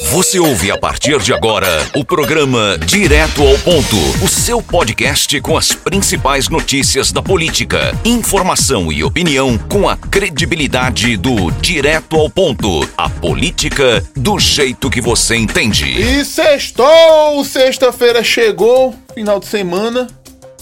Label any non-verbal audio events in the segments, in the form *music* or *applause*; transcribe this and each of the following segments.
Você ouve a partir de agora o programa Direto ao Ponto, o seu podcast com as principais notícias da política, informação e opinião com a credibilidade do Direto ao Ponto, a política do jeito que você entende. E sextou, sexta-feira chegou, final de semana,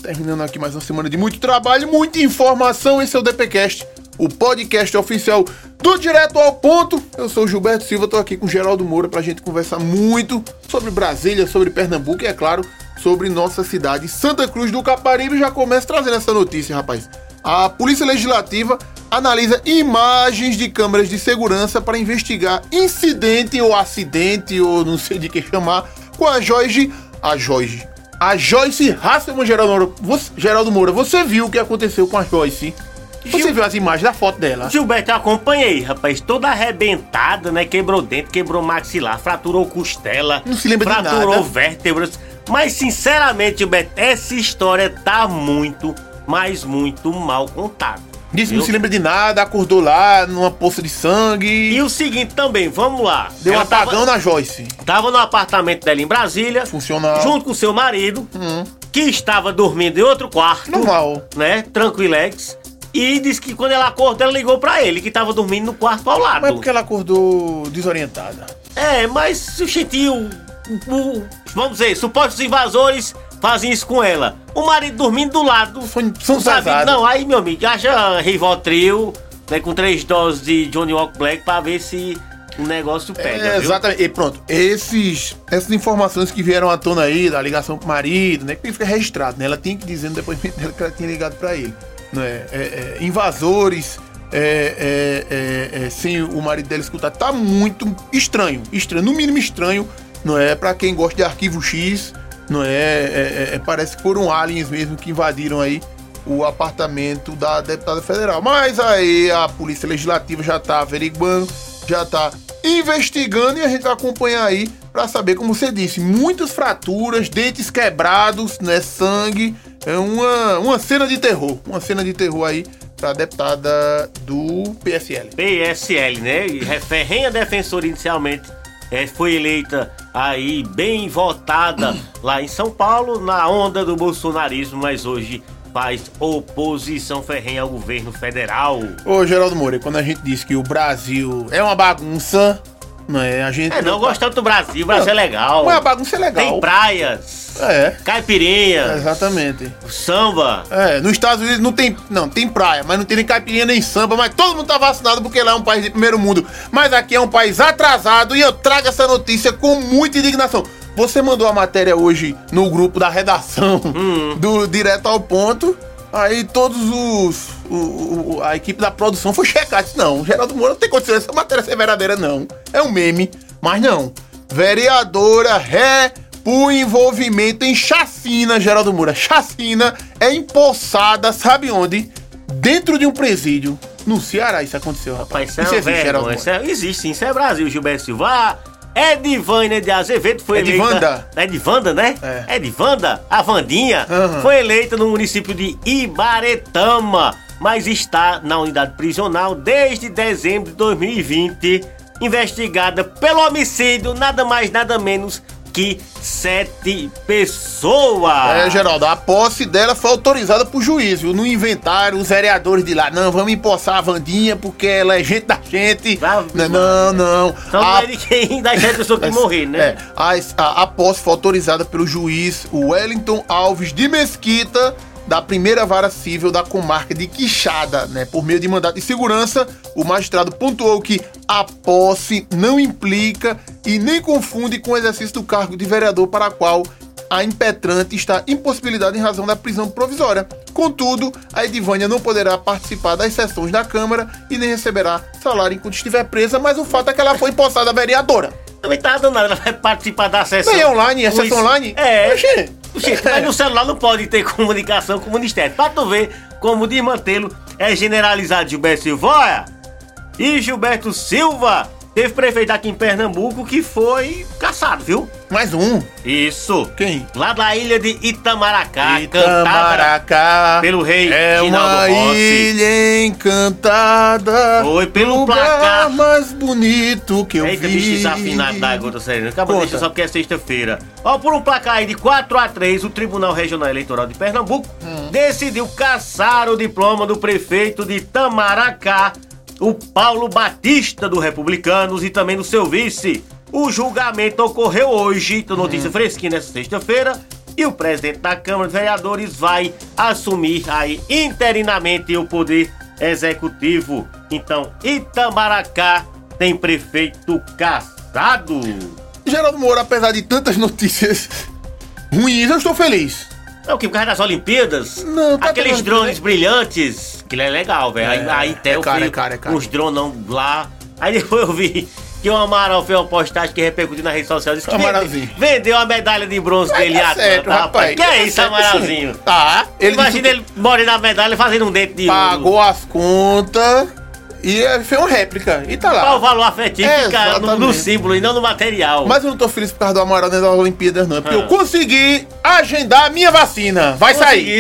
terminando aqui mais uma semana de muito trabalho, muita informação, esse é o DPcast, o podcast oficial do Direto ao Ponto. Eu sou o Gilberto Silva, tô aqui com Geraldo Moura pra gente conversar muito sobre Brasília, sobre Pernambuco e, é claro, sobre nossa cidade, Santa Cruz do Caparibe. Já começa trazendo essa notícia, rapaz. A Polícia Legislativa analisa imagens de câmeras de segurança para investigar incidente ou acidente, ou não sei de que chamar, com a Joyce. A Joyce. A Joyce Hasselman Geraldo Moura. Você, Geraldo Moura, você viu o que aconteceu com a Joyce? Você Gil- viu as imagens da foto dela? Gilberto, eu acompanhei, rapaz. Toda arrebentada, né? Quebrou dente, quebrou maxilar, fraturou costela. Não se lembra de fraturou nada. vértebras. Mas, sinceramente, Gilberto, essa história tá muito, mas muito mal contada. Disse que não se lembra de nada, acordou lá numa poça de sangue. E o seguinte também, vamos lá. Deu um tava- apagão na Joyce. Tava no apartamento dela em Brasília, Funcional. junto com seu marido, Hum. que estava dormindo em outro quarto, Normal. né? Tranquilex. E disse que quando ela acordou, ela ligou pra ele, que tava dormindo no quarto ao lado. Mas é porque ela acordou desorientada. É, mas o- vamos dizer, supostos invasores fazem isso com ela. O marido dormindo do lado. Foi- não sabe, não, aí meu amigo, acha Rivotril, né, com três doses de Johnny Walker Black pra ver se o negócio pega, É, viu? exatamente. E pronto, esses, essas informações que vieram à tona aí, da ligação com o marido, né? Que fica registrado, né? Ela tinha que dizer no depoimento *laughs* dela que ela tinha ligado pra ele. Né? É, é, invasores. é, é, é, é, sem o marido dela escutar, tá muito estranho, estranho, no mínimo estranho, não é? Pra quem gosta de arquivo X, não é? Parece que foram aliens mesmo que invadiram aí o apartamento da deputada federal. Mas aí a Polícia Legislativa já tá averiguando, já tá investigando e a gente vai acompanhar aí pra saber, como você disse, muitas fraturas, dentes quebrados, né, sangue, é uma, uma cena de terror, uma cena de terror aí pra deputada do PSL. PSL, né? E Ferrenha defensora inicialmente é, foi eleita aí bem votada *clears throat* lá em São Paulo, na onda do bolsonarismo, mas hoje faz oposição ferrenha ao governo federal. Ô, Geraldo Moura, quando a gente diz que o Brasil é uma bagunça, não é? A gente É, não, gosto tanto do Brasil, o Brasil é legal. Mas a bagunça é legal. Tem praias, É, caipirinha, exatamente. samba. É, nos Estados Unidos não tem. Não, tem praia, mas não tem nem caipirinha nem samba, mas todo mundo tá vacinado porque lá é um país de primeiro mundo. Mas aqui é um país atrasado e eu trago essa notícia com muita indignação. Você mandou a matéria hoje no grupo da redação *laughs* do Direto ao Ponto. Aí todos os. o- o- a equipe da produção foi checar. Disse, não, Geraldo Moura não tem condição essa matéria ser verdadeira, não. É um meme, mas não. Vereadora ré por envolvimento em chacina, Geraldo Moura. Chacina é empossada, sabe onde? Dentro de um presídio. No Ceará isso aconteceu, rapaz. Isso é existe, Geraldo. Moura. Isso é- existe sim, isso é Brasil, Gilberto Silva. Ah, Edivânia de Azevedo foi Edivanda. eleita... Edivanda, né? É. Edivanda, a Vandinha, Aham. foi eleita no município de Ibaretama, mas está na unidade prisional desde dezembro de 2020, investigada pelo homicídio, nada mais, nada menos que sete pessoas. É, Geraldo, a posse dela foi autorizada por juiz, viu? No inventário, os vereadores de lá, não, vamos empossar a Vandinha porque ela é gente da gente. Não, não, não. Então A- não é de quem da gente pessoa que *laughs* morrer, né? É, a, a, a posse foi autorizada pelo juiz Wellington Alves de Mesquita, da primeira vara civil da comarca de Quixada, né? Por meio de mandato de segurança, o magistrado pontuou que a posse não implica e nem confunde com o exercício do cargo de vereador para a qual a impetrante está impossibilitada em razão da prisão provisória. Contudo, a Edivânia não poderá participar das sessões da Câmara e nem receberá salário enquanto estiver presa, mas o fato é que ela foi empossada vereadora. Também tá dando nada, ela vai participar da sessão. Nem online, é sessão online? É. Oxê. Oxê, mas no celular não pode ter comunicação com o Ministério. Pra tu ver como desmantê-lo é generalizado, Gilberto Silva. Olha, e Gilberto Silva Teve prefeito aqui em Pernambuco que foi caçado, viu? Mais um. Isso. Quem? Lá da ilha de Itamaracá, Itamaracá pelo rei é Ginaldo uma Rossi. ilha encantada. Foi pelo placar. mais bonito que eu Eita, vi. bicho desafinado da gota serena. Acaba Conta. deixa só porque é sexta-feira. Ó, por um placar aí de 4 a 3 o Tribunal Regional Eleitoral de Pernambuco Hum. decidiu caçar o diploma do prefeito de Itamaracá, o Paulo Batista do Republicanos e também do seu vice. O julgamento ocorreu hoje, então notícia Hum. fresquinha nessa sexta-feira. E o presidente da Câmara de Vereadores vai assumir aí interinamente o poder executivo. Então, Itamaracá tem prefeito caçado. Geraldo Moura, apesar de tantas notícias ruins, eu estou feliz. É o que? Por causa das Olimpíadas? Não, tá Aqueles drones né? brilhantes, que é legal, velho. É, a Intel é caro, fez é caro, caro. uns dronão lá. Aí depois eu vi que o Amaral fez uma postagem que repercutiu na rede social. Disse que Amaralzinho. vende- vendeu a medalha de bronze dele Tá à certo, Atlanta, rapaz. Que é Tá isso, certo, Amaralzinho? Tá. Ele Imagina ele morrer na medalha fazendo um dente de pagou as contas e fez uma réplica. E tá Qual o lá. valor afetivo É, fica no, no símbolo e não no material. Mas eu não tô feliz por causa do Amaral nem das Olimpíadas, não. é Porque Ah. eu consegui agendar a minha vacina. Vai sair.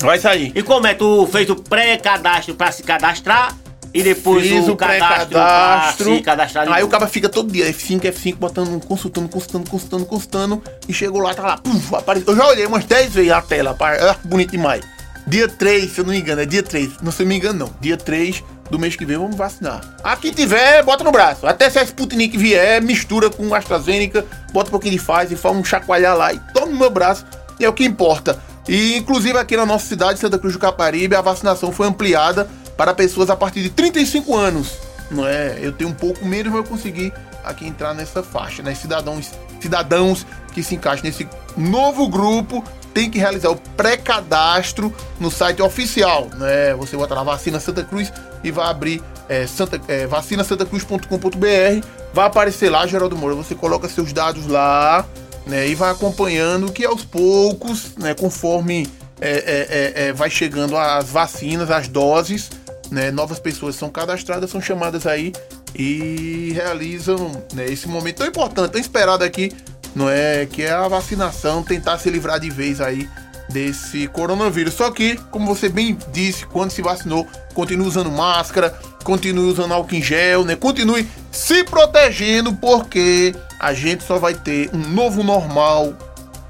Vai sair. E como é? Tu fez o pré-cadastro pra se cadastrar e depois Fiz o, o cadastro se cadastrar Aí o cara fica todo dia F5, F5, botando, consultando, consultando, consultando, consultando. E chegou lá, tá lá, puf, apareceu. Eu já olhei umas 10 vezes a tela. Ah, bonito demais. Dia 3, se eu não me engano, é dia 3. Não se eu me engano, não. Dia 3 do mês que vem, vamos vacinar. Aqui tiver, bota no braço. Até se a Sputnik vier, mistura com AstraZeneca, bota um pouquinho de faz e faz um chacoalhar lá e toma no meu braço. E é o que importa. E inclusive aqui na nossa cidade, Santa Cruz do Caparibe, a vacinação foi ampliada para pessoas a partir de 35 anos. Não é? Eu tenho um pouco menos, mas eu consegui aqui entrar nessa faixa, né? Cidadãos, cidadãos que se encaixam nesse novo grupo tem que realizar o pré-cadastro no site oficial, né? Você bota lá vacina Santa Cruz e vai abrir é, Santa, é, vacinasantacruz.com.br, vai aparecer lá, Geraldo Moura, você coloca seus dados lá, né? E vai acompanhando que aos poucos, né? Conforme é, é, é, é, vai chegando as vacinas, as doses, né? Novas pessoas são cadastradas, são chamadas aí e realizam né, esse momento tão importante, tão esperado aqui, não é? Que é a vacinação, tentar se livrar de vez aí desse coronavírus. Só que, como você bem disse, quando se vacinou, continue usando máscara, continue usando álcool em gel, né? Continue se protegendo, porque a gente só vai ter um novo normal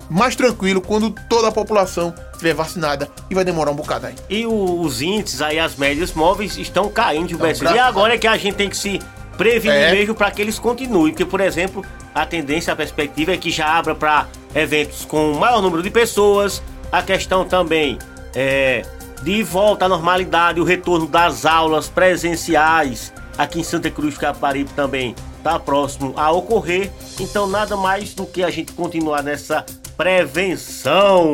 mais tranquilo quando toda a população estiver vacinada e vai demorar um bocado aí. E os índices aí, as médias móveis estão caindo, Gilberto. graças E agora é que a gente tem que se prevenir É. mesmo para que eles continuem. Porque, por exemplo, a tendência, a perspectiva é que já abra para eventos com maior número de pessoas. A questão também é de volta à normalidade, o retorno das aulas presenciais aqui em Santa Cruz do Caparibe também está próximo a ocorrer. Então, nada mais do que a gente continuar nessa prevenção.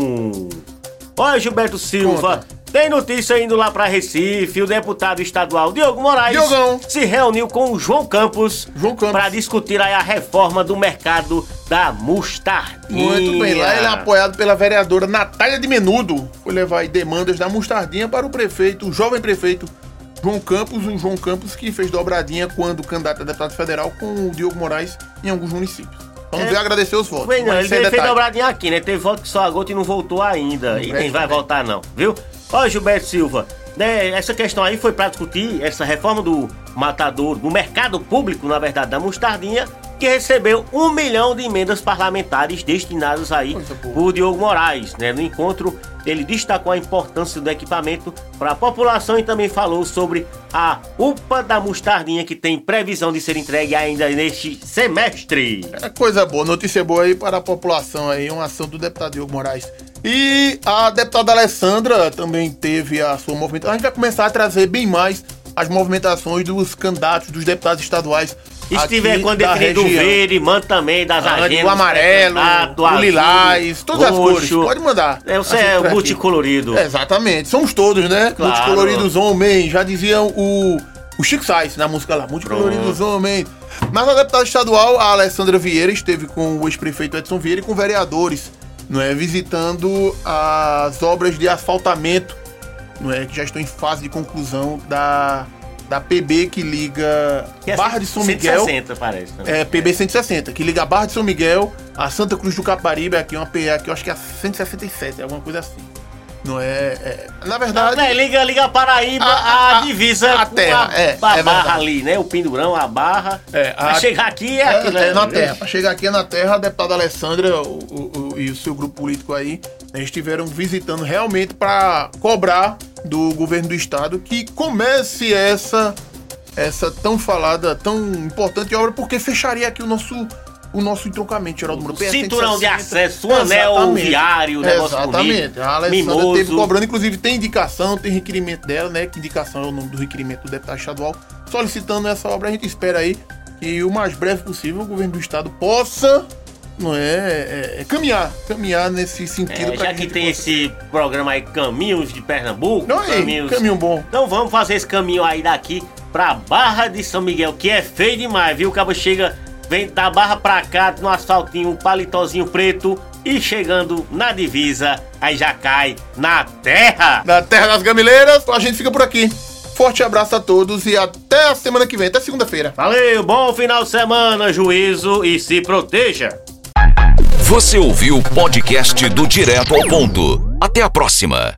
Olha, Gilberto Silva, Conta. Tem notícia indo lá para Recife. O deputado estadual Diogo Moraes Diogão. se reuniu com o João Campos, João Campos. para discutir aí a reforma do mercado da mostardinha. Muito bem, lá ele é apoiado pela vereadora Natália de Menudo. Foi levar aí demandas da mostardinha para o prefeito, o jovem prefeito João Campos, o João Campos que fez dobradinha quando candidato a deputado federal com o Diogo Moraes em alguns municípios. Vamos É. ver agradecer os votos. Foi, não, ele sem fez detalhe. dobradinha aqui, né? Teve voto que só a gota e não voltou ainda. E nem vai voltar, não, viu? Ó, Gilberto Silva, né, essa questão aí foi para discutir essa reforma do matador, do mercado público, na verdade, da mostardinha, que recebeu um milhão de emendas parlamentares destinadas aí por Diogo Moraes, né? No encontro, ele destacou a importância do equipamento para a população e também falou sobre a UPA da mostardinha que tem previsão de ser entregue ainda neste semestre. É coisa boa, notícia boa aí para a população aí, uma ação do deputado Diogo Moraes. E a deputada Alessandra também teve a sua movimentação. A gente vai começar a trazer bem mais as movimentações dos candidatos, dos deputados estaduais. E se tiver quando da definido o região. verde, manda também das Ah, agendas. o amarelo, o azul, lilás, todas as cores. roxo. Pode mandar. É, você Assim, é aqui. multicolorido. Exatamente, somos todos, né? Claro. Multicoloridos homens, já diziam o, o Chico Sainz na música lá, multicoloridos homens. Mas a deputada estadual, a Alessandra Vieira, esteve com o ex-prefeito Edson Vieira e com vereadores, não é? Visitando as obras de asfaltamento, não é? Que já estão em fase de conclusão da, da PB que liga Que é Barra de São Miguel. 160, parece. né? É, PB 160, que liga a Barra de São Miguel a Santa Cruz do Caparibe, aqui uma PA que eu acho que é a 167, alguma coisa assim. Não é. é- na verdade. Né, liga, liga a Paraíba, A- a, a- divisa a terra, a, é, a é barra verdade. ali, né? O Pindurão, a barra. É, Pra a- chegar aqui é, É, aquilo. é, né? na terra. Pra chegar aqui é na terra, a deputada Alessandra o- o- o- e o seu grupo político aí né, estiveram visitando realmente para cobrar do governo do estado que comece essa essa tão falada, tão importante obra, porque fecharia aqui o nosso o nosso entroncamento, Geraldo Muro. Cinturão de 160. acesso, um anel viário, um negócio Exatamente. bonito, A Alessandra mimoso. teve cobrando, inclusive tem indicação, tem requerimento dela, né? Que indicação é o nome do requerimento do deputado estadual, solicitando essa obra. A gente espera aí que o mais breve possível o governo do estado possa, não é, é, é, caminhar, caminhar nesse sentido. É, já que gente tem possa- esse programa aí, Caminhos de Pernambuco, Não, aí, caminhos... caminho bom. Então vamos fazer esse caminho aí daqui pra Barra de São Miguel, que é feio demais, viu? O cabo chega, vem da Barra pra cá, no asfaltinho, um palitozinho preto, e chegando na divisa, aí já cai na terra. Na Terra das Gamileiras, a gente fica por aqui. Forte abraço a todos e até a semana que vem, até segunda-feira. Valeu, bom final de semana, juízo e se proteja. Você ouviu o podcast do Direto ao Ponto. Até a próxima.